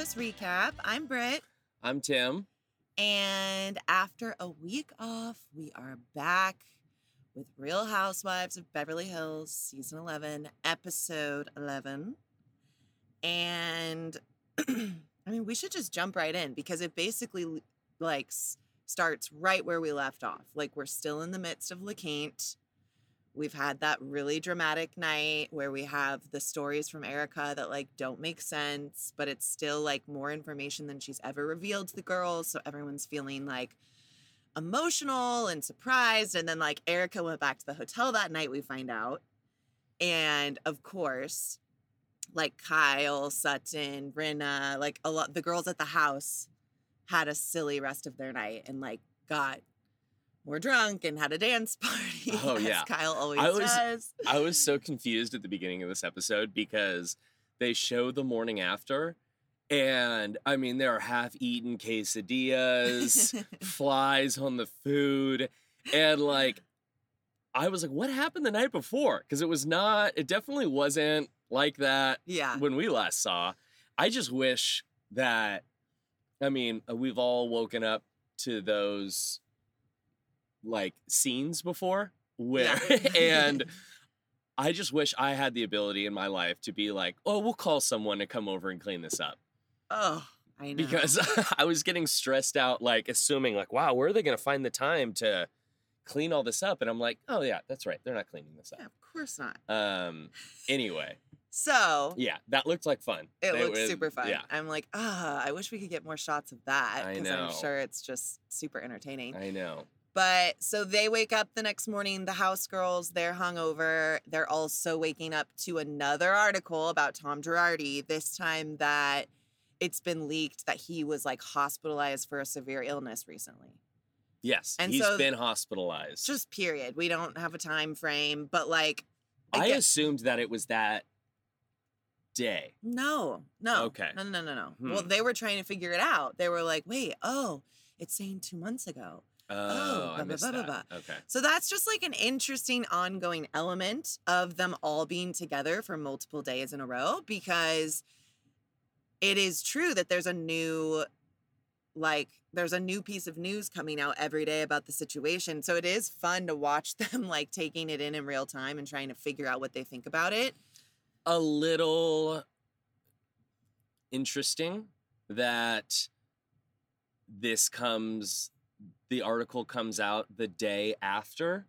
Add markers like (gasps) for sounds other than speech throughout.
Recap. I'm Britt. I'm Tim. And after a week off, we are back with Real Housewives of Beverly Hills, season 11, episode 11. And (clears throat) I mean, we should just jump right in because it basically like starts right where we left off. Like we're still in the midst of La Quinta. We've had that really dramatic night where we have the stories from Erica that like don't make sense, but it's still like more information than she's ever revealed to the girls. So everyone's feeling like emotional and surprised. And then like Erica went back to the hotel that night, we find out. And of course, like Kyle, Sutton, Rinna, like a lot the girls at the house had a silly rest of their night and like got more drunk and had a dance (laughs) party. Oh, as yeah. Kyle always I was- does. I was so confused at the beginning of this episode because they show the morning after, and I mean, there are half eaten quesadillas, (laughs) flies on the food, and like, I was like, what happened the night before? Because it was not, it definitely wasn't like that yeah. when we last saw. I just wish that, I mean, uh, we've all woken up to those like scenes before where, Yeah. (laughs) and (laughs) I just wish I had the ability in my life to be like, oh, we'll call someone to come over and clean this up. Oh, I know. Because (laughs) I was getting stressed out, like assuming, like, wow, where are they going to find the time to clean all this up? And I'm like, oh, yeah, that's right. They're not cleaning this yeah, up. of course not. Um, anyway, So yeah, that looked like fun. it They looks was- super fun. Yeah, I'm like, ah, I wish we could get more shots of that I because I'm sure it's just super entertaining. I know. But so they wake up the next morning, the house girls, they're hungover. They're also waking up to another article about Tom Girardi, this time that it's been leaked that he was like hospitalized for a severe illness recently. Yes, And he's so- been hospitalized. Just period. We don't have a time frame, but like I get- assumed that it was that day. No, no. Okay. No, no, no, no, no. Well, Hmm. they were trying to figure it out. They were like, wait, oh, it's saying two months ago. Oh, blah, I blah, missed blah, that. blah, Okay. So that's just like an interesting ongoing element of them all being together for multiple days in a row because it is true that there's a new like there's a new piece of news coming out every day about the situation. So it is fun to watch (laughs) them like taking it in in real time and trying to figure out what they think about it. A little interesting that this comes, the article comes out the day after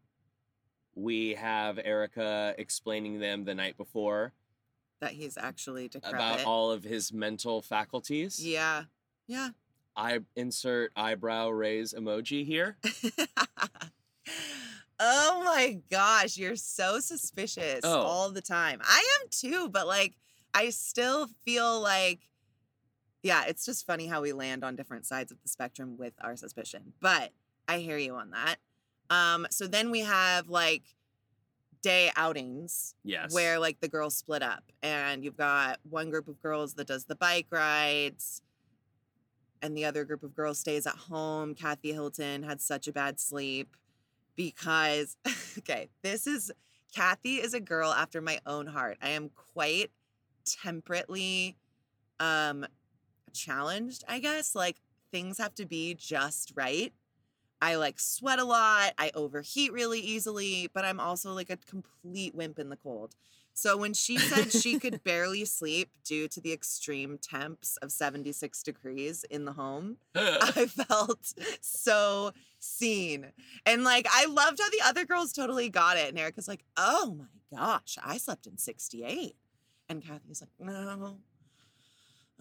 we have Erica explaining them the night before That he's actually decrepit. about all of his mental faculties. Yeah. Yeah. I insert eyebrow raise emoji here. (laughs) oh my gosh, you're so suspicious Oh. all the time. I am too, but like I still feel like yeah, it's just funny how we land on different sides of the spectrum with our suspicion. But I hear you on that. Um so then we have like day outings Yes. where like the girls split up and you've got one group of girls that does the bike rides and the other group of girls stays at home kathy hilton had such a bad sleep because (laughs) okay this is kathy is a girl after my own heart i am quite temperately um challenged i guess like things have to be just right I like sweat a lot. I overheat really easily, but I'm also like a complete wimp in the cold. So when she said she could (laughs) barely sleep due to the extreme temps of 76 degrees in the home, (laughs) I felt so seen. And like I loved how the other girls totally got it. And Erica's like, oh my gosh, I slept in 68. And Kathy's like, no.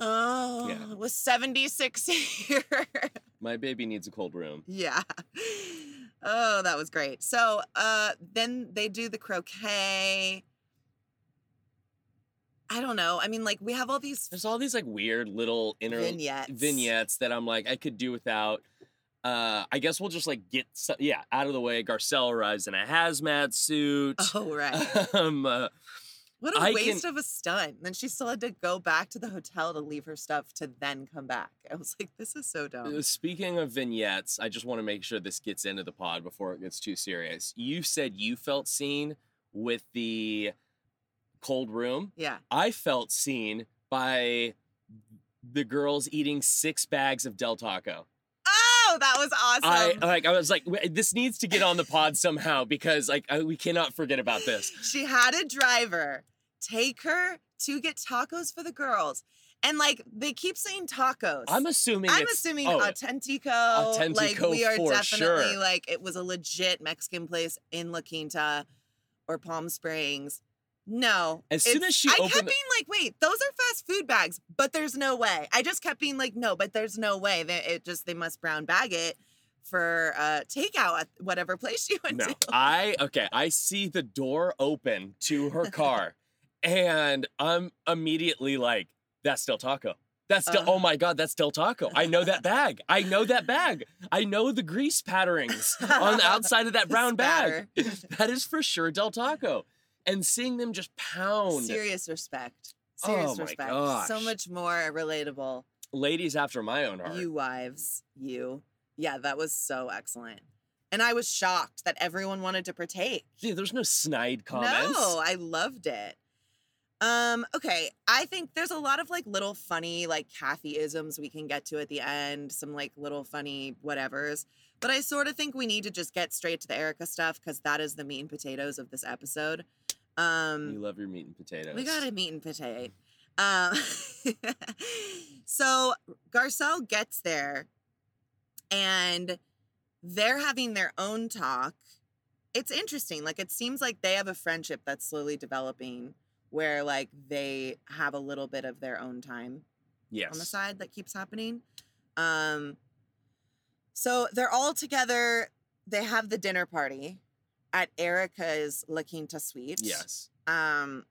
Oh, Yeah. it was 76 here. (laughs) My baby needs a cold room. Yeah. Oh, that was great. So uh then they do the croquet. I don't know. I mean, like we have all these There's all these like weird little inner vignettes. vignettes that I'm like I could do without. Uh, I guess we'll just like get so- yeah out of the way. Garcelle arrives in a hazmat suit. Oh right. (laughs) um, uh, What a I waste can- of a stunt. Then she still had to go back to the hotel to leave her stuff to then come back. (laughs) I was like, this is so dumb. uh, speaking of vignettes, I just want to make sure this gets into the pod before it gets too serious. You said you felt seen with the cold room. Yeah. I felt seen by the girls eating six bags of Del Taco. Oh, that was awesome. I like. I was like, this needs to get on the pod somehow because like I, we cannot forget about this. (laughs) she had a driver take her to get tacos for the girls. And like they keep saying tacos. I'm assuming. I'm assuming oh, Autentico. Like we are for definitely sure. like it was a legit Mexican place in La Quinta or Palm Springs. No. As soon as she I kept the- being like, wait, those are fast food bags, but there's no way. I just kept being like, no, but there's no way. They, it just they must brown bag it for uh takeout at whatever place she went No, to. I okay. I see the door open to her (laughs) car, and I'm immediately like, "That's Del Taco. That's Del. Ugh. oh my god, that's Del Taco. I know that bag. I know that bag. I know the grease patterings on the outside of that (laughs) brown bag. That is for sure Del Taco. And seeing them just pound Serious respect. Oh Serious my respect. So much more relatable. ladies after my own heart. You wives, you. Yeah, that was so excellent. And I was shocked that everyone wanted to partake. Dude, there's no snide comments. No, I loved it. Um, okay, I think there's a lot of like little funny like Kathy isms we can get to at the end, some like little funny whatevers. But I sort of think we need to just get straight to the Erica stuff because that is the meat and potatoes of this episode. Um, you love your meat and potatoes. we got a meat and potato. Um, (laughs) so Garcelle gets there and they're having their own talk. It's interesting. Like, it seems like they have a friendship that's slowly developing where, like, they have a little bit of their own time yes. on the side that keeps happening. Um, so they're all together. They have the dinner party at Erica's La Quinta suite. Yes. Um,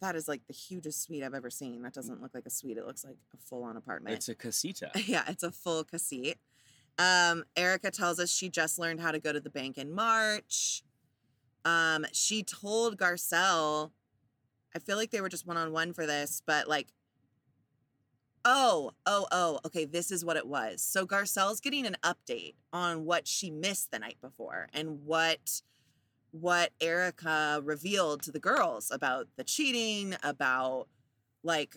that is like the hugest suite I've ever seen. That doesn't look like a suite. It looks like a full-on apartment. It's a casita. (laughs) yeah, it's a full casita. Um, Erica tells us she just learned how to go to the bank in March. Um, she told Garcelle, I feel like they were just one-on-one for this, but like, oh, oh, oh, okay, this is what it was. So Garcelle's getting an update on what she missed the night before and what what Erica revealed to the girls about the cheating, about like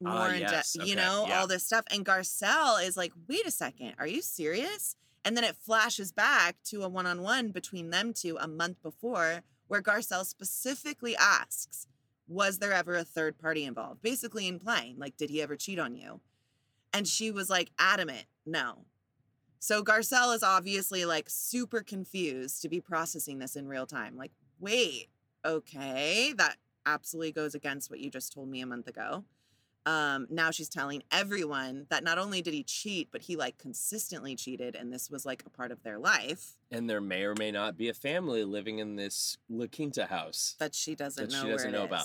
more Ah, in yes, depth, you know, yeah. all this stuff. And Garcelle is like, wait a second, are you serious? And then it flashes back to a one on one between them two a month before, where Garcelle specifically asks, was there ever a third party involved? Basically implying, like, did he ever cheat on you? And she was like adamant, no. So Garcelle is obviously like super confused to be processing this in real time. Like, wait, okay, that absolutely goes against what you just told me a month ago. Um, now she's telling everyone that not only did he cheat, but he like consistently cheated, and this was like a part of their life And there may or may not be a family living in this La Quinta house. that she doesn't That know. she doesn't know about.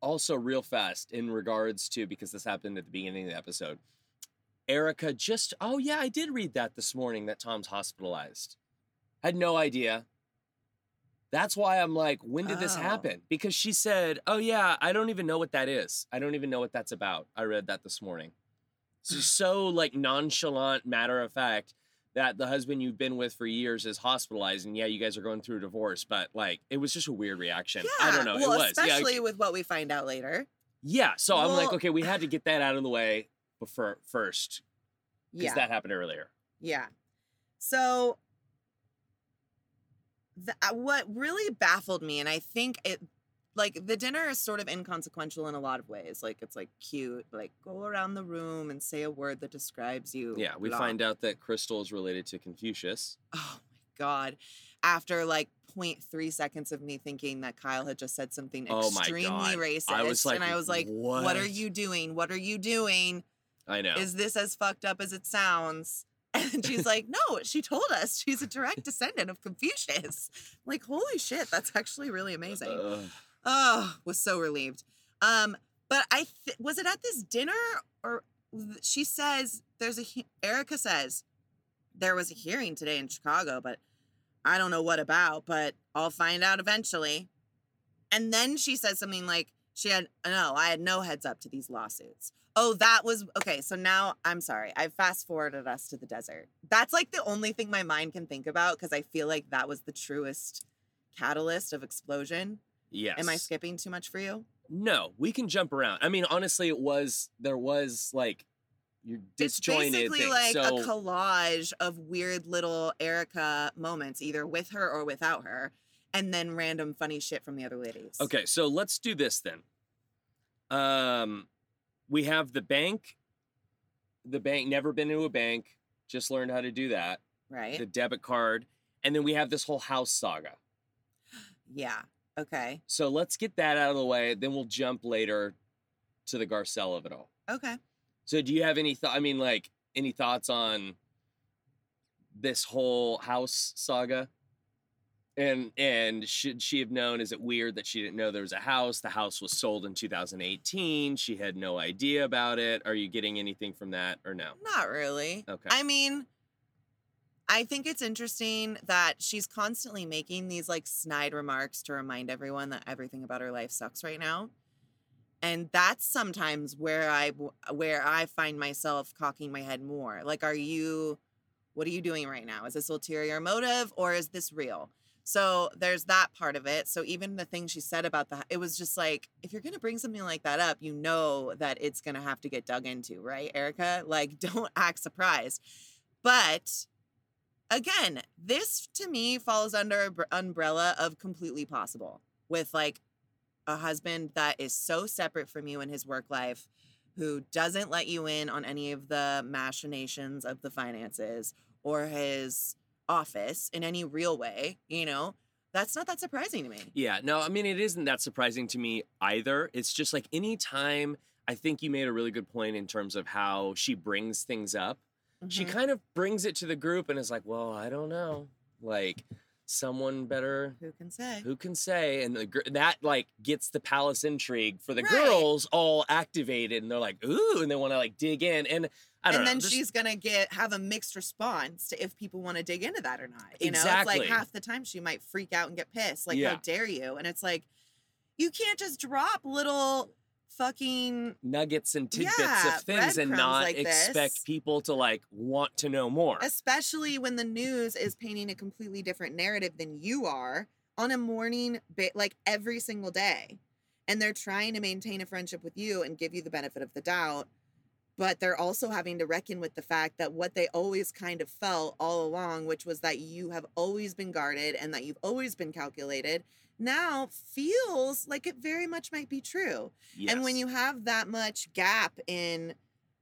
Also, real fast, in regards to, because this happened at the beginning of the episode, Erica just, oh yeah, I did read that this morning that Tom's hospitalized. Had no idea. That's why I'm like, when did this Oh. happen? Because she said, oh yeah, I don't even know what that is. I don't even know what that's about. I read that this morning. So, (sighs) so like nonchalant, matter of fact, that the husband you've been with for years is hospitalized, and yeah, you guys are going through a divorce, but like it was just a weird reaction. I don't know. Well, it was. Yeah, especially with what we find out later. yeah, so I'm like, okay, we had to get that out of the way before first because Yeah. that happened earlier. Yeah. So the, uh, what really baffled me, and I think it, like the dinner is sort of inconsequential in a lot of ways. Like it's like cute, like go around the room and say a word that describes you. Yeah, we blah. find out that Crystal is related to Confucius. Oh my god! After like 0.3 seconds of me thinking that Kyle had just said something Oh extremely racist, I was like, and I was like, "What are you doing? What are you doing? I know. is this as fucked up as it sounds? And she's like, no, she told us she's a direct descendant of Confucius. I'm like, holy shit, that's actually really amazing. Ugh. Oh, was so relieved. Um, but I th- was it at this dinner or she says there's a he- Erica says there was a hearing today in Chicago, but I don't know what about, but I'll find out eventually. And then she says something like she had no, I had no heads up to these lawsuits. Oh, that was okay. So now I'm sorry. I fast forwarded us to the desert. That's like the only thing my mind can think about because I feel like that was the truest catalyst of explosion. yes. Am I skipping too much for you? No, we can jump around. I mean, honestly, it was there was like you're disjointed. It's basically things. like so, a collage of weird little Erica moments, either with her or without her, and then random funny shit from the other ladies. Okay, so let's do this then. Um, we have the bank. The bank never been to a bank, just learned how to do that. Right? The debit card, and then we have this whole house saga. (gasps) yeah. Okay. So let's get that out of the way. Then we'll jump later to the Garcelle of it all. Okay. So do you have any thought? I mean, like any thoughts on this whole house saga? And and should she have known? Is it weird that she didn't know there was a house? The house was sold in 2018. She had no idea about it. Are you getting anything from that or no? Not really. Okay. I mean, I think it's interesting that she's constantly making these like snide remarks to remind everyone that everything about her life sucks right now. And that's sometimes where I where I find myself cocking my head more. Like are you what are you doing right now? Is this ulterior motive or is this real? So there's that part of it. So even the thing she said about the it was just like if you're going to bring something like that up, you know that it's going to have to get dug into, right? Erica, like (laughs) don't act surprised. But again, this to me falls under umbrella of completely possible with like a husband that is so separate from you in his work life who doesn't let you in on any of the machinations of the finances or his office in any real way, you know, that's not that surprising to me. Yeah, no, I mean, it isn't that surprising to me either. It's just like anytime I think you made a really good point in terms of how she brings things up. She Mhm. kind of brings it to the group and is like, well, I don't know. Like, someone better who can say? who can say and the, that like gets the palace intrigue for the Right. girls all activated and they're like ooh and they want to like dig in and and know then she's gonna get have a mixed response to if people want to dig into that or not. You know, it's Exactly. like half the time she might freak out and get pissed. Like, Yeah. how dare you? And it's like, you can't just drop little fucking nuggets and tidbits Yeah, of things and not like expect this. people to like want to know more especially when the news is painting a completely different narrative than you are on a morning ba- like every single day and they're trying to maintain a friendship with you and give you the benefit of the doubt but they're also having to reckon with the fact that what they always kind of felt all along which was that you have always been guarded and that you've always been calculated now feels like it very much might be true. And when you have that much gap in,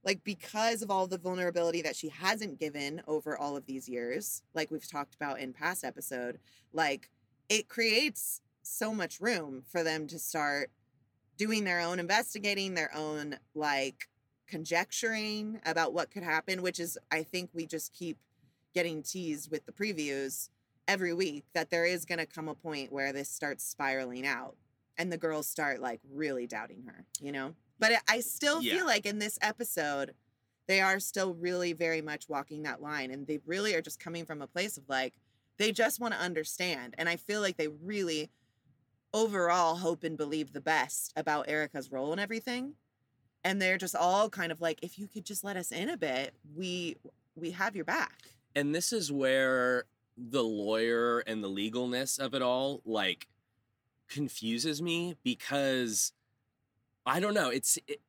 like, because of all the vulnerability that she hasn't given over all of these years, like we've talked about in past episode, like, it creates so much room for them to start doing their own investigating, their own, like, conjecturing about what could happen, which is, I think we just keep getting teased with the previews every week that there is going to come a point where this starts spiraling out and the girls start like really doubting her, you know? But I- still Yeah. feel like in this episode, they are still really very much walking that line and they really are just coming from a place of like, they just want to understand. And I feel like they really overall hope and believe the best about Erica's role and everything. And they're just all kind of like, if you could just let us in a bit, we we have your back. and this is where the lawyer and the legalness of it all like confuses me because i don't know it's it,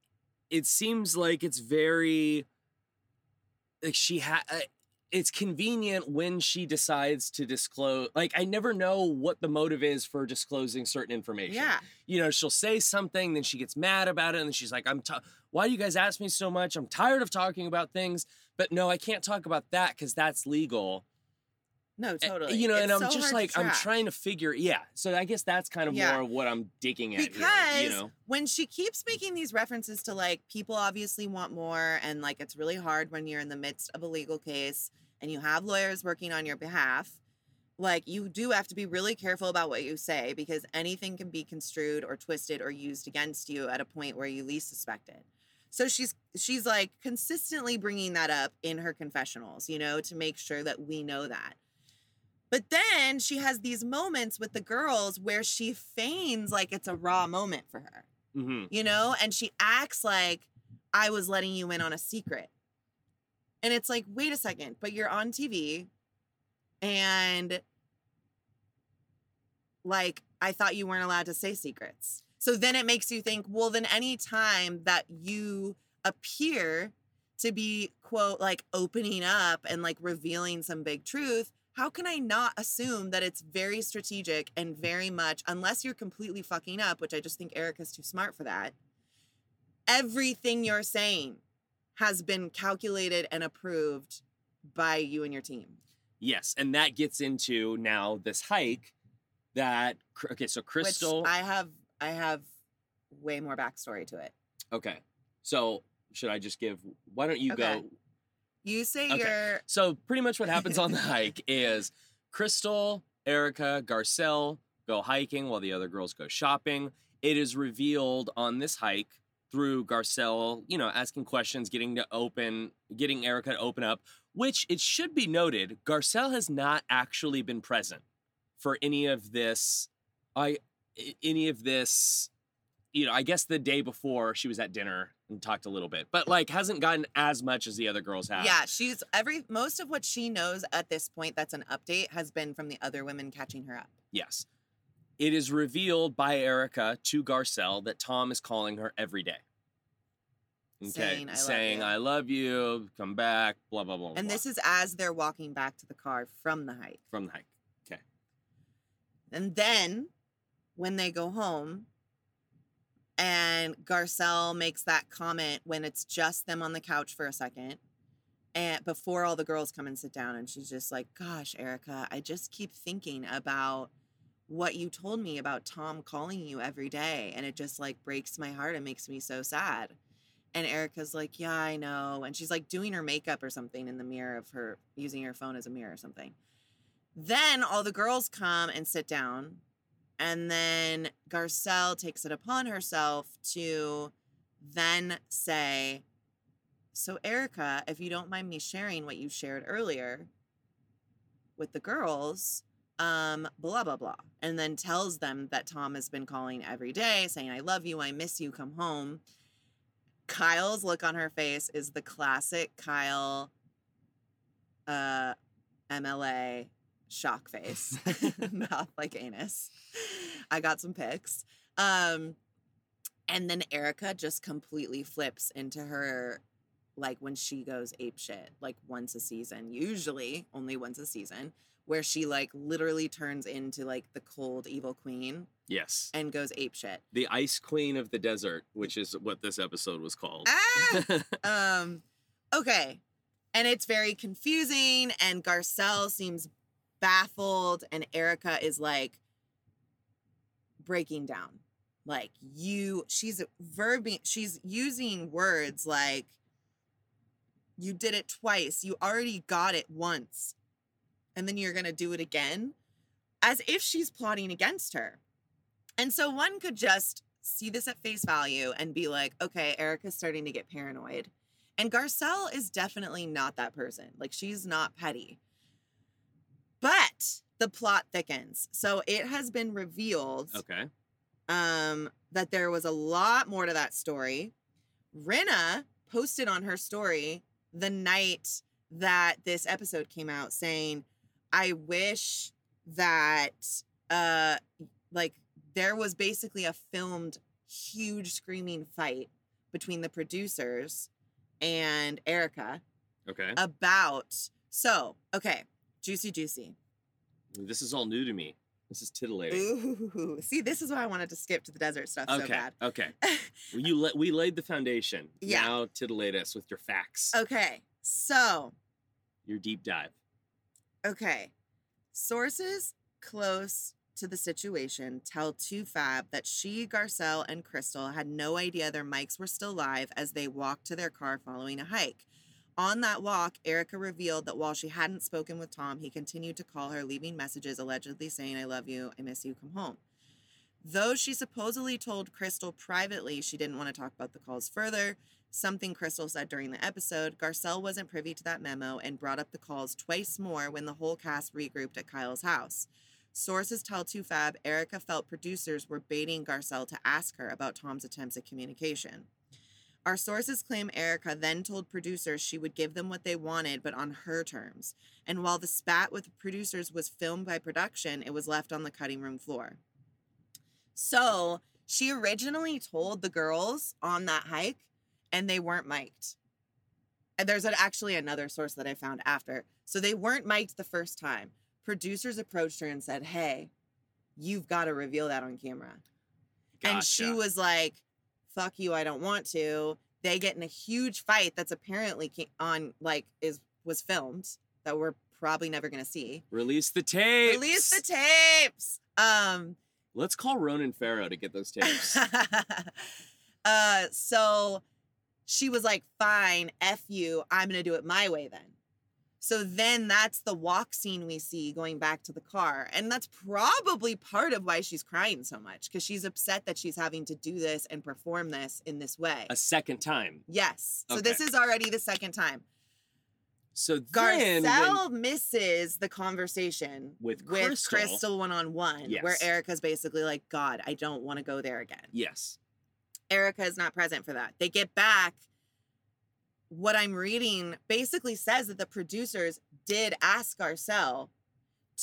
it seems like it's very like she had uh, it's convenient when she decides to disclose like i never know what the motive is for disclosing certain information Yeah. you know she'll say something then she gets mad about it and she's like i'm t- why do you guys ask me so much i'm tired of talking about things but no i can't talk about that because that's legal No, totally. you know and i'm so just like i'm trying to figure yeah so i guess that's kind of Yeah. more of what i'm digging at because here, you know when she keeps making these references to like people obviously want more and like it's really hard when you're in the midst of a legal case and you have lawyers working on your behalf like you do have to be really careful about what you say because anything can be construed or twisted or used against you at a point where you least suspect it. So she's she's like consistently bringing that up in her confessionals you know to make sure that we know that. But then she has these moments with the girls where she feigns like it's a raw moment for her, hmm you know, and she acts like I was letting you in on a secret. And it's like, wait a second, but you're on TV and like I thought you weren't allowed to say secrets. So then it makes you think, well, then any time that you appear to be, quote, like opening up and like revealing some big truth, how can I not assume that it's very strategic and very much, unless you're completely fucking up, which I just think Erica's too smart for that, everything you're saying has been calculated and approved by you and your team. Yes, and that gets into now this hike that okay, so Crystal Which I have I have way more backstory to it. Okay. So should I just give why don't you Okay. go You say Okay. you're So pretty much what happens on the (laughs) hike is Crystal, Erica, Garcelle go hiking while the other girls go shopping. It is revealed on this hike through Garcelle, you know, asking questions, getting to open, getting Erica to open up, which it should be noted, Garcelle has not actually been present for any of this I any of this you know, I guess the day before she was at dinner and talked a little bit, but like hasn't gotten as much as the other girls have. Yeah, she's every most of what she knows at this point that's an update has been from the other women catching her up. Yes. It is revealed by Erica to Garcelle that Tom is calling her every day. Okay. Saying, "I love Saying, you." I love you, come back, blah, blah, blah. And blah, this is as they're walking back to the car from the hike. from the hike. Okay. And then when they go home and Garcelle makes that comment when it's just them on the couch for a second and before all the girls come and sit down and she's just like, "Gosh, Erica, I just keep thinking about what you told me about Tom calling you every day and it just like breaks my heart and makes me so sad." And Erica's like, "Yeah, I know." And she's like doing her makeup or something in the mirror of her using her phone as a mirror or something. Then all the girls come and sit down. And then Garcelle takes it upon herself to then say, So, Erica, if you don't mind me sharing what you shared earlier with the girls, um, blah, blah, blah. And then tells them that Tom has been calling every day saying, I love you, I miss you, come home. Kyle's look on her face is the classic Kyle uh, MLA shock face, (laughs) (laughs) mouth like anus. I got some pics. Um, and then Erica just completely flips into her, like when she goes ape shit, like once a season, usually only once a season, where she like literally turns into like the cold evil queen Yes. and goes ape shit. The Ice Queen of the Desert, (laughs) which is what this episode was called. Ah! (laughs) um okay and it's very confusing and garcelle seems baffled and erica is like breaking down like you she's verbing she's using words like you did it twice you already got it once and then you're gonna do it again as if she's plotting against her and so one could just see this at face value and be like, okay, Erica's starting to get paranoid. And Garcelle is definitely not that person. Like, she's not petty. But the plot thickens. So it has been revealed okay. um, that there was a lot more to that story. Rinna posted on her story the night that this episode came out saying, I wish that uh like there was basically a filmed huge screaming fight between the producers and Erica Okay. about so okay juicy juicy this is all new to me. This is titillating. ooh see this is why I wanted to skip to the desert stuff so okay. bad Okay. (laughs) Well, you la- we laid the foundation. Yeah. Now titillate us with your facts. okay so Your deep dive. Okay. Sources close to the situation tell TooFab that she, Garcelle, and Crystal had no idea their mics were still live as they walked to their car following a hike. On that walk, Erica revealed that while she hadn't spoken with Tom, he continued to call her, leaving messages allegedly saying, I love you, I miss you, come home. Though she supposedly told Crystal privately she didn't want to talk about the calls further, something Crystal said during the episode, Garcelle wasn't privy to that memo and brought up the calls twice more when the whole cast regrouped at Kyle's house. Sources tell TooFab Erica felt producers were baiting Garcelle to ask her about Tom's attempts at communication. Our sources claim Erica then told producers she would give them what they wanted, but on her terms. And while the spat with the producers was filmed by production, it was left on the cutting room floor. So She originally told the girls on that hike, and they weren't mic'd. And there's an, actually another source that I found after. So they weren't mic'd the first time. Producers approached her and said, Hey, you've got to reveal that on camera. And she was like, fuck you, I don't want to. They get in a huge fight that's apparently on, like, is was filmed that we're probably never going to see. Release the tapes. Release the tapes. Um, Let's call Ronan Farrow to get those tapes. (laughs) uh, so she was like, fine, F you, I'm going to do it my way then. So then that's the walk scene we see going back to the car. And that's probably part of why she's crying so much because she's upset that she's having to do this and perform this in this way. a second time. Yes. So this is already the second time. So then, when- Garcelle misses the conversation With with Crystal. Crystal one on one, where Erica's basically like, God, I don't want to go there again. yes, Erica is not present for that. They get back. What I'm reading basically says that the producers did ask Garcelle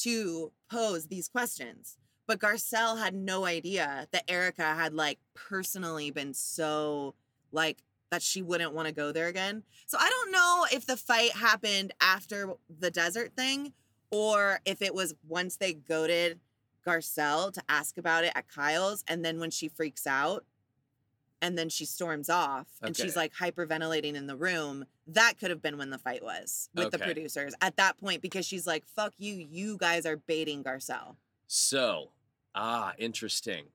to pose these questions, but Garcelle had no idea that Erica had like personally been so like that she wouldn't want to go there again. So I don't know if the fight happened after the desert thing or if it was once they goaded Garcelle to ask about it at Kyle's and then when she freaks out and then she storms off and she's like hyperventilating in the room that could have been when the fight was with the producers at that point because she's like fuck you you guys are baiting Garcelle. So ah, interesting.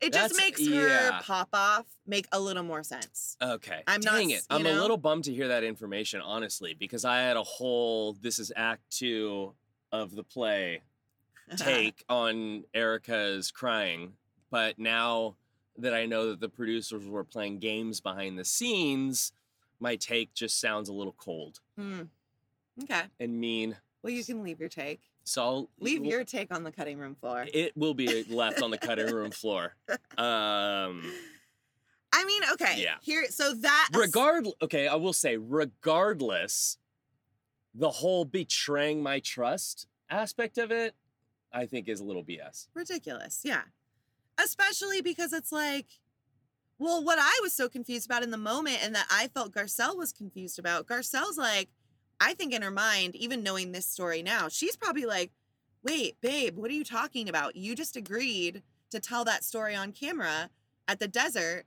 it just That's- makes her pop off make a little more sense. Okay, I'm not dang s- it. I'm you a little bummed to hear that information, honestly, because I had a whole this is Act Two of the play (laughs) take on Erica's crying, but now that I know that the producers were playing games behind the scenes, my take just sounds a little cold Hmm. okay and mean. well you can leave your take So I'll leave your take on the cutting room floor It will be (laughs) left on the cutting room floor. Um, I mean okay Yeah. here so that regard. Okay, I will say, regardless, the whole betraying my trust aspect of it, I think is a little BS. ridiculous. Yeah. Especially because it's like, well, what I was so confused about in the moment and that I felt Garcelle was confused about, Garcelle's like, I think in her mind, even knowing this story now, she's probably like, wait, babe, what are you talking about? You just agreed to tell that story on camera at the desert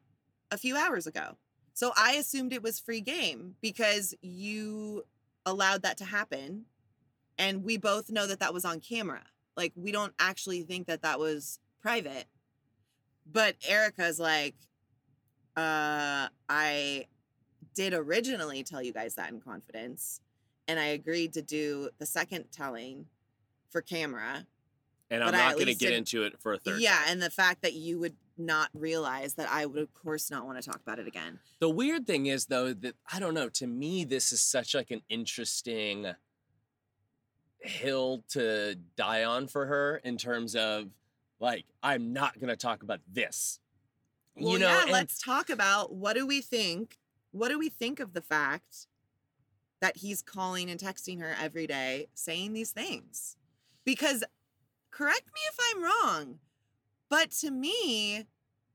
a few hours ago. So I assumed it was free game because you allowed that to happen. And we both know that that was on camera. Like, we don't actually think that that was private. But Erica's like, uh, I did originally tell you guys that in confidence. And I agreed to do the second telling for camera. And I'm not going to get into it for a third. yeah. time. And the fact that you would not realize that I would, of course, not want to talk about it again. The weird thing is though that I don't know. To me, this is such like an interesting hill to die on for her in terms of like I'm not going to talk about this. Well, you know, yeah, and- let's talk about what do we think? What do we think of the fact that he's calling and texting her every day saying these things? Because correct me if I'm wrong, but to me,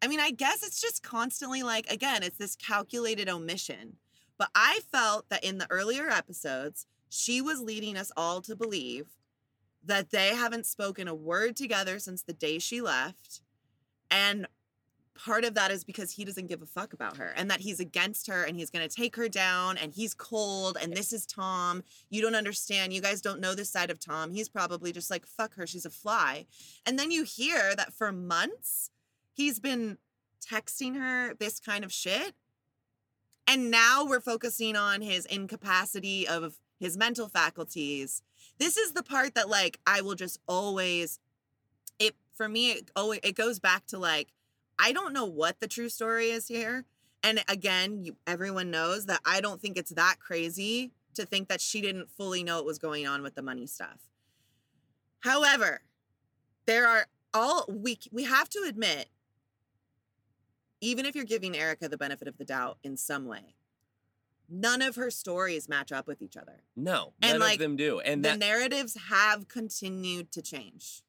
I mean, I guess it's just constantly like, again, it's this calculated omission. But I felt that in the earlier episodes, she was leading us all to believe that they haven't spoken a word together since the day she left. And part of that is because he doesn't give a fuck about her and that he's against her and he's going to take her down and he's cold and this is Tom. You don't understand. You guys don't know this side of Tom. He's probably just like, fuck her. She's a fly. And then you hear that for months, he's been texting her this kind of shit. And now we're focusing on his incapacity of his mental faculties. This is the part that like I will just always it for me it always it goes back to like I don't know what the true story is here. And again, you, everyone knows that I don't think it's that crazy to think that she didn't fully know what was going on with the money stuff. However, there are all we we have to admit even if you're giving Erica the benefit of the doubt in some way, none of her stories match up with each other. No, And, none like, of them do. And the that narratives have continued to change.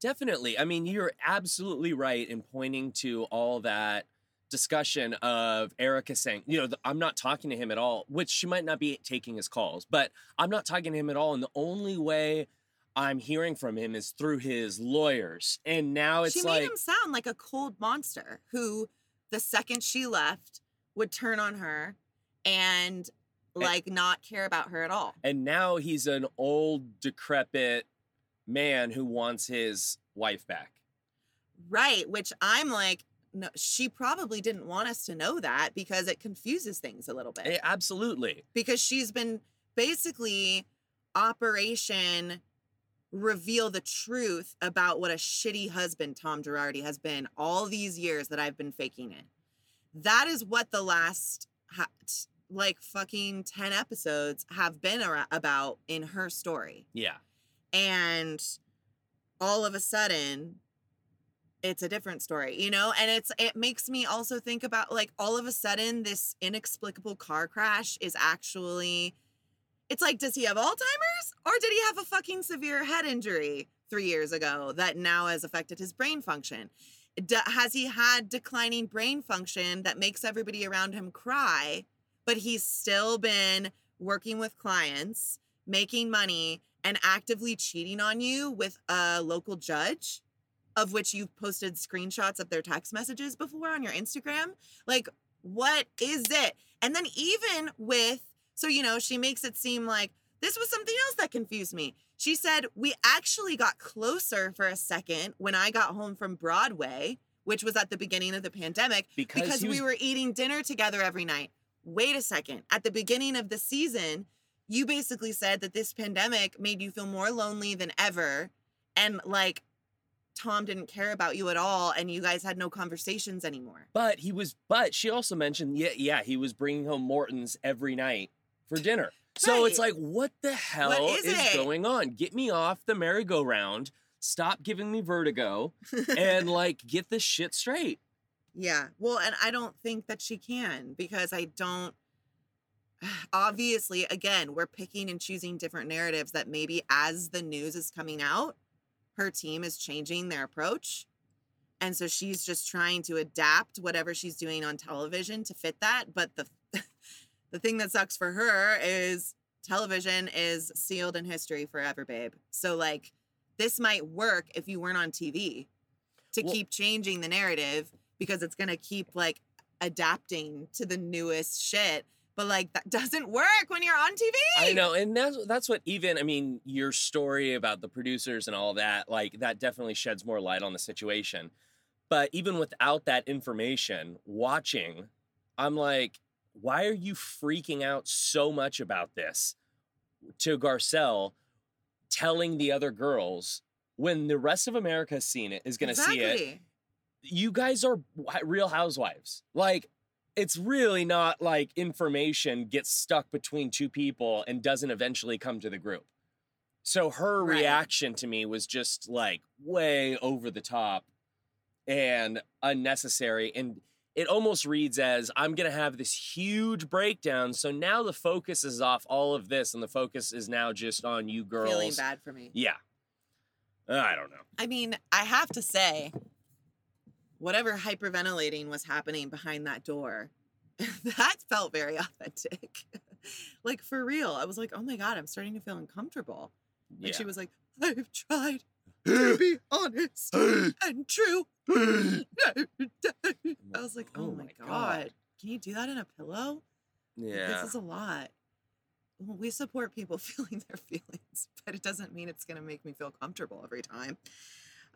Definitely. I mean, you're absolutely right in pointing to all that discussion of Erica saying, you know, the, I'm not talking to him at all, which she might not be taking his calls, but I'm not talking to him at all. And the only way I'm hearing from him is through his lawyers. And now it's she like, made him sound like a cold monster who, the second she left, would turn on her and like not care about her at all. and now he's an old, decrepit man who wants his wife back. Right, which I'm like, no, she probably didn't want us to know that because it confuses things a little bit. Eh, absolutely. because she's been basically operation reveal the truth about what a shitty husband Tom Girardi has been all these years that I've been faking it. That is what the last ha- t- like fucking 10 episodes have been ar- about in her story. Yeah. And all of a sudden it's a different story, you know? And it's it makes me also think about like all of a sudden this inexplicable car crash is actually it's like does he have Alzheimer's or did he have a fucking severe head injury 3 years ago that now has affected his brain function? D- has he had declining brain function that makes everybody around him cry, but he's still been working with clients, making money and actively cheating on you with a local judge? of which you've posted screenshots of their text messages before on your Instagram. Like, what is it? And then even with, so, you know, she makes it seem like this was something else that confused me. She said, We actually got closer for a second when I got home from Broadway, which was at the beginning of the pandemic, Because, because he we were eating dinner together every night. Wait a second. At the beginning of the season, you basically said that this pandemic made you feel more lonely than ever. And like, Tom didn't care about you at all, and you guys had no conversations anymore. But he was, but she also mentioned, yeah, yeah, he was bringing home Morton's every night for dinner. So it's like, what the hell is is, going on? Get me off the merry-go-round. Stop giving me vertigo (laughs) and like get this shit straight. Yeah. Well, and I don't think that she can because I don't. (sighs) Obviously, again, we're picking and choosing different narratives that maybe as the news is coming out, her team is changing their approach. And so she's just trying to adapt whatever she's doing on television to fit that. But the the thing that sucks for her is television is sealed in history forever, babe. So like this might work if you weren't on TV to Well- keep changing the narrative because it's gonna keep like adapting to the newest shit. But like that (laughs) doesn't work when you're on TV. I know, and that's that's what even I mean, your story about the producers and all that, like that definitely sheds more light on the situation. But even without that information, watching, I'm like, why are you freaking out so much about this to Garcelle telling the other girls when the rest of America has seen it, is going to see it? You guys are real housewives. Like, it's really not like information gets stuck between two people and doesn't eventually come to the group. So her Right. reaction to me was just like way over the top and unnecessary. And it almost reads as I'm going to have this huge breakdown. So now the focus is off all of this and the focus is now just on you girls. Feeling bad for me. Yeah. Uh, I don't know. I mean, I have to say, whatever hyperventilating was happening behind that door, (laughs) that felt very authentic. (laughs) like for real. I was like, oh my God, I'm starting to feel uncomfortable. And Yeah. she was like, I've tried to be honest and true. (laughs) I was like, oh, Oh my, my God. God. Can you do that in a pillow? Like, yeah. This is a lot. Well, we support people (laughs) feeling their feelings, but it doesn't mean it's going to make me feel comfortable every time.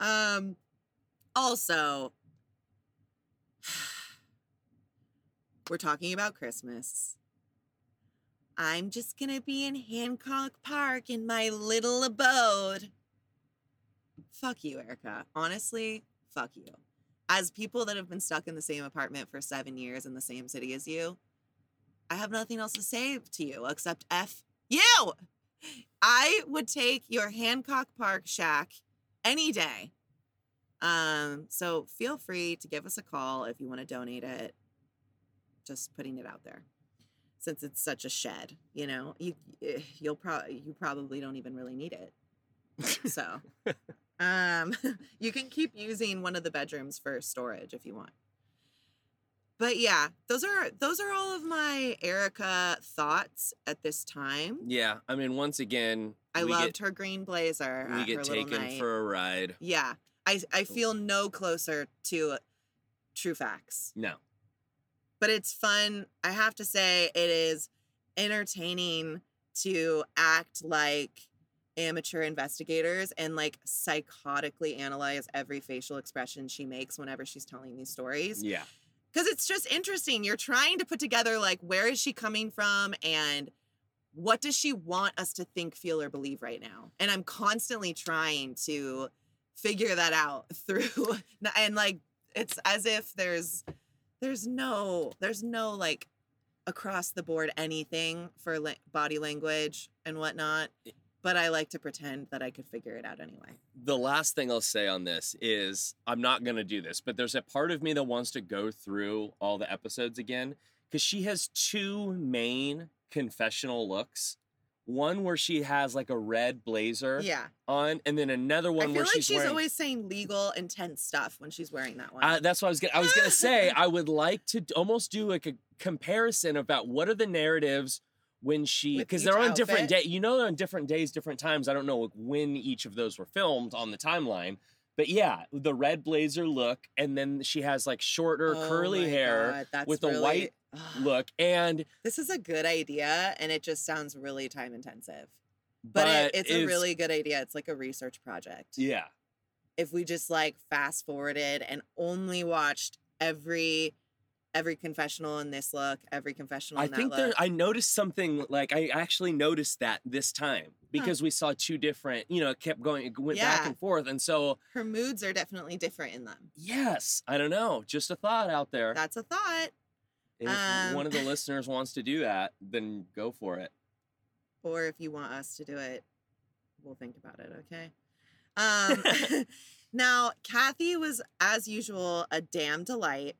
Um, also, (sighs) we're talking about Christmas. I'm just going to be in Hancock Park in my little abode. Fuck you, Erica. Honestly, fuck you. As people that have been stuck in the same apartment for seven years in the same city as you, I have nothing else to say to you except F you. I would take your Hancock Park shack any day. Um, so feel free to give us a call if you want to donate it. Just putting it out there. Since it's such a shed, you know, you you'll probably you probably don't even really need it. (laughs) So (laughs) Um, (laughs) you can keep using one of the bedrooms for storage if you want. But yeah, those are those are all of my Erica thoughts at this time. Yeah, I mean, once again, I loved get, her green blazer. we get taken for a ride. Yeah, I I feel no closer to true facts, No, but it's fun. I have to say, it is entertaining to act like amateur investigators and like psychotically analyze every facial expression she makes whenever she's telling these stories. yeah, because it's just interesting. You're trying to put together like where is she coming from and what does she want us to think, feel, or believe right now? And I'm constantly trying to figure that out (laughs) through and like it's as if there's there's no there's no like across the board anything for la- body language and whatnot. But I like to pretend that I could figure it out anyway. the last thing I'll say on this is I'm not going to do this, but there's a part of me that wants to go through all the episodes again because she has two main confessional looks. One where she has like a red blazer Yeah. on, and then another I one feel where like she's, she's wearing. always saying legal, intense stuff when she's wearing that one. Uh, that's what I was gonna. I was gonna say (laughs) I would like to almost do like a comparison about what are the narratives when she because they're on different outfit? day. You know, they're on different days, different times. I don't know when each of those were filmed on the timeline, but yeah, the red blazer look, and then she has like shorter Oh curly hair God, with really- white Ugh. (sighs) look, and This is a good idea, and it just sounds really time intensive. but, But, it, it's a really good idea. It's like a research project. yeah. If we just like fast forwarded and only watched every every confessional in this look, every confessional I think that there. I noticed something like I actually noticed that this time because we saw two different. You know, it kept going, it went back and forth, and so Her moods are definitely different in them. Yes, I don't know. Just a thought out there. That's a thought. If um, one of the (laughs) listeners wants to do that, then go for it. Or if you want us to do it, we'll think about it, okay? Um (laughs) (laughs) now Kathy was as usual a damn delight.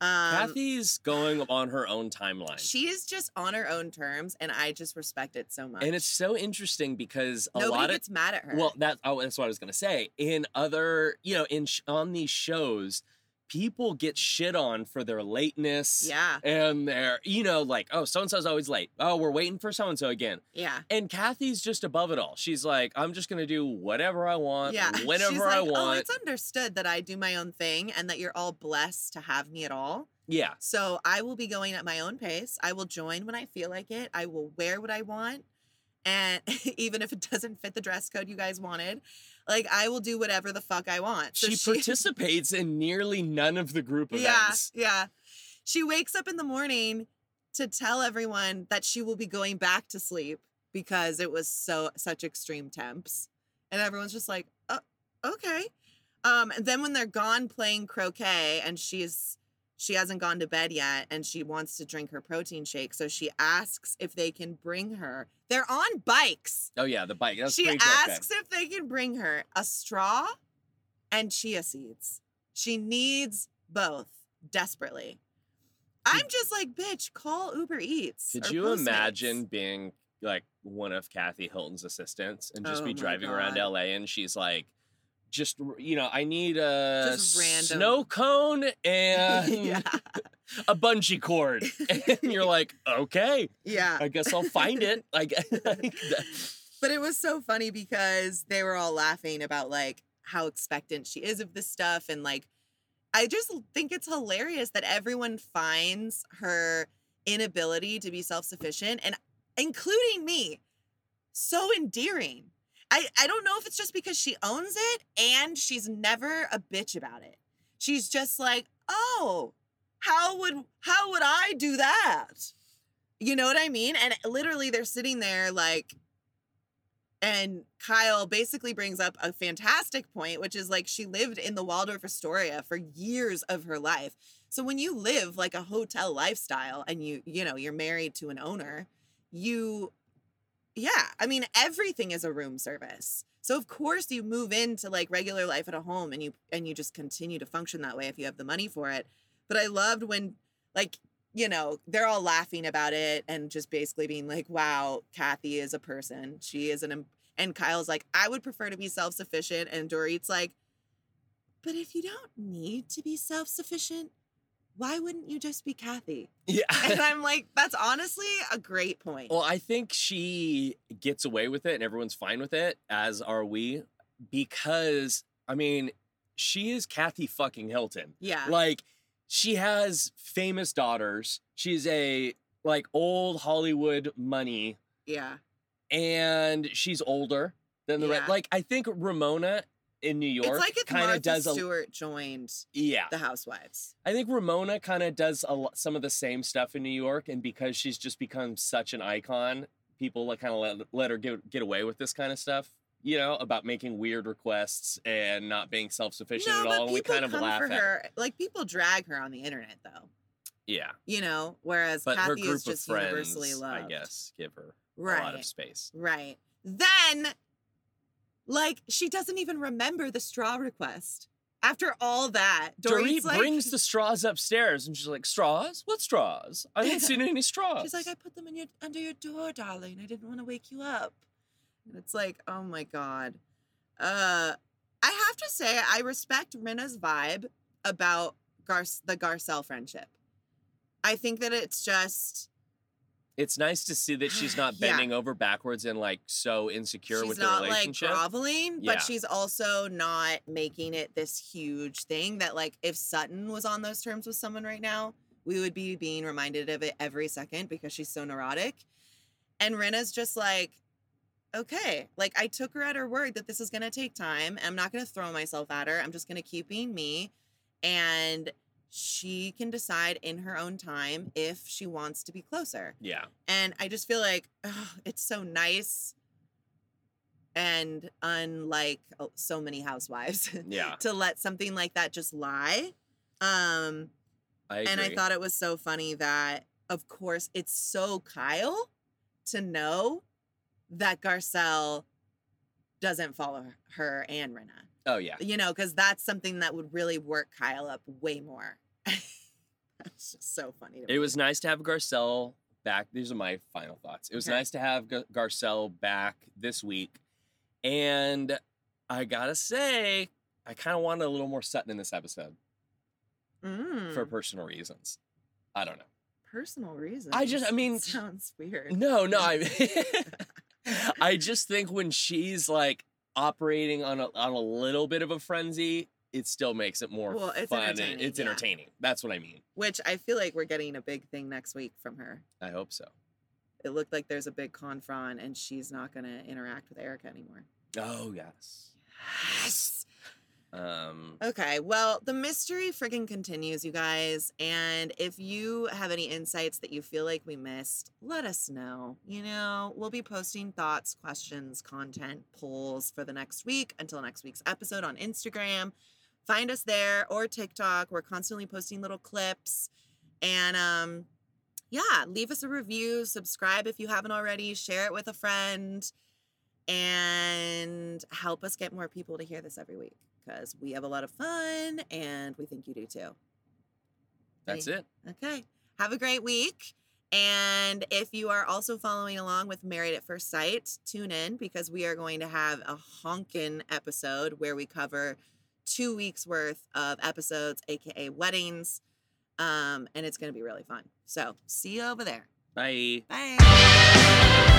Um Kathy's going on her own timeline. She is just on her own terms, and I just respect it so much. and it's so interesting because a nobody lot of gets mad at her. well, that oh, that's what I was gonna say. In other, you know, in sh- on these shows, people get shit on for their lateness. yeah, And they're, you know, like, oh, so and so's always late. Oh, we're waiting for so and so again. yeah, And Kathy's just above it all. She's like, I'm just gonna do whatever I want, yeah. whenever She's I like, oh, want. Oh, it's understood that I do my own thing, and that you're all blessed to have me at all. yeah. So I will be going at my own pace. I will join when I feel like it. I will wear what I want. And (laughs) even if it doesn't fit the dress code you guys wanted, like I will do whatever the fuck I want. So she, (laughs) participates in nearly none of the group events. Yeah, yeah. She wakes up in the morning to tell everyone that she will be going back to sleep because it was so such extreme temps. And everyone's just like, "Oh, okay." Um and then when they're gone playing croquet and she's she hasn't gone to bed yet and she wants to drink her protein shake, so she asks if they can bring her. They're on bikes. Oh yeah, the bike. She asks if they can bring her a straw and chia seeds. She needs both desperately. I'm just like, bitch, call Uber Eats. Could you Postmates." imagine being like one of Kathy Hilton's assistants and just Oh be driving around LA and she's like, just you know, I need a snow cone (laughs) and yeah, (laughs) a bungee cord, (laughs) and you're like, okay, yeah. I guess I'll find it. Like, But it was so funny because they were all laughing about like how expectant she is of this stuff and like I just think it's hilarious that everyone finds her inability to be self-sufficient and including me so endearing. I I don't know if it's just because she owns it and she's never a bitch about it. She's just like, "Oh, how would how would I do that?" You know what I mean? And literally they're sitting there like and Kyle basically brings up a fantastic point, which is like she lived in the Waldorf Astoria for years of her life. So when you live like a hotel lifestyle and you, you know, you're married to an owner, you, yeah, I mean, everything is a room service. So of course you move into like regular life at a home and you, and you just continue to function that way if you have the money for it. But I loved when like, you know, they're all laughing about it and just basically being like, wow, Kathy is a person. She is an. And Kyle's like, I would prefer to be self sufficient. And Dorit's like, but if you don't need to be self sufficient, why wouldn't you just be Kathy? Yeah. (laughs) And I'm like, (laughs) that's honestly a great point. well, I think she gets away with it and everyone's fine with it, as are we, because I mean, she is Kathy fucking Hilton. yeah. Like, she has famous daughters. She's a like old Hollywood money, yeah. and she's older than the Yeah. rest. Like, I think Ramona in New York It's like if kind Martha of does a Stewart joined yeah. the Housewives. I think Ramona kind of does a lot, some of the same stuff in New York, and because she's just become such an icon, people like kind of let, let her get get away with this kind of stuff. You know, about making weird requests and not being self sufficient No, at but all. And we kind of come laugh for at her. Like people drag her on the internet, though. Yeah, You know, whereas but her Kathy group is of just friends, universally loved. I guess, give her Right. a lot of space. Right. Then, like, she doesn't even remember the straw request. After all that, Dorit like, brings the straws upstairs, and she's like, "Straws? What straws? I haven't seen any straws." she's like, I put them in your under your door, darling. I didn't want to wake you up. And it's like, oh my god. Uh, I have to say, I respect Rinna's vibe about Gar- the Garcelle friendship. I think that it's just it's nice to see that she's not (sighs) Yeah. bending over backwards and like so insecure she's with the not like relationship. groveling, Yeah. but she's also not making it this huge thing that like if Sutton was on those terms with someone right now, we would be being reminded of it every second because she's so neurotic. And Rinna's just like, okay, like I took her at her word that this is gonna take time. I'm not gonna throw myself at her. I'm just gonna keep being me. And she can decide in her own time if she wants to be closer. yeah. And I just feel like it's so nice and unlike oh, so many housewives (laughs) Yeah. to let something like that just lie. Um, I agree. and I thought it was so funny that, of course, it's so Kyle to know that Garcelle doesn't follow her and Rinna. Oh yeah. You know, because that's something that would really work Kyle up way more. (laughs) that's just so funny. To It was nice to have Garcelle back. These are my final thoughts. It was Okay. nice to have Gar- Garcelle back this week. And I gotta say, I kind of wanted a little more Sutton in this episode Mm. for personal reasons. I don't know. personal reasons. I just- I mean- sounds weird. No, no, I (laughs) I just think when she's like operating on a on a little bit of a frenzy, it still makes it more Well, it's fun entertaining, it's yeah. entertaining. That's what I mean. Which I feel like we're getting a big thing next week from her. I hope so. It looked like there's a big confront, and she's not going to interact with Erica anymore. Oh yes. Yes. Um Okay, well, the mystery friggin' continues, you guys. And if you have any insights that you feel like we missed, let us know. You know, we'll be posting thoughts, questions, content, polls for the next week until next week's episode on Instagram. Find us there or TikTok. We're constantly posting little clips. And um, yeah, leave us a review, subscribe if you haven't already, share it with a friend, and help us get more people to hear this every week because we have a lot of fun and we think you do too. that's it. Okay. Have a great week. And if you are also following along with Married at First Sight, tune in because we are going to have a honkin' episode where we cover two weeks worth of episodes, aka weddings. Um, and it's going to be really fun. So see you over there. Bye. Bye.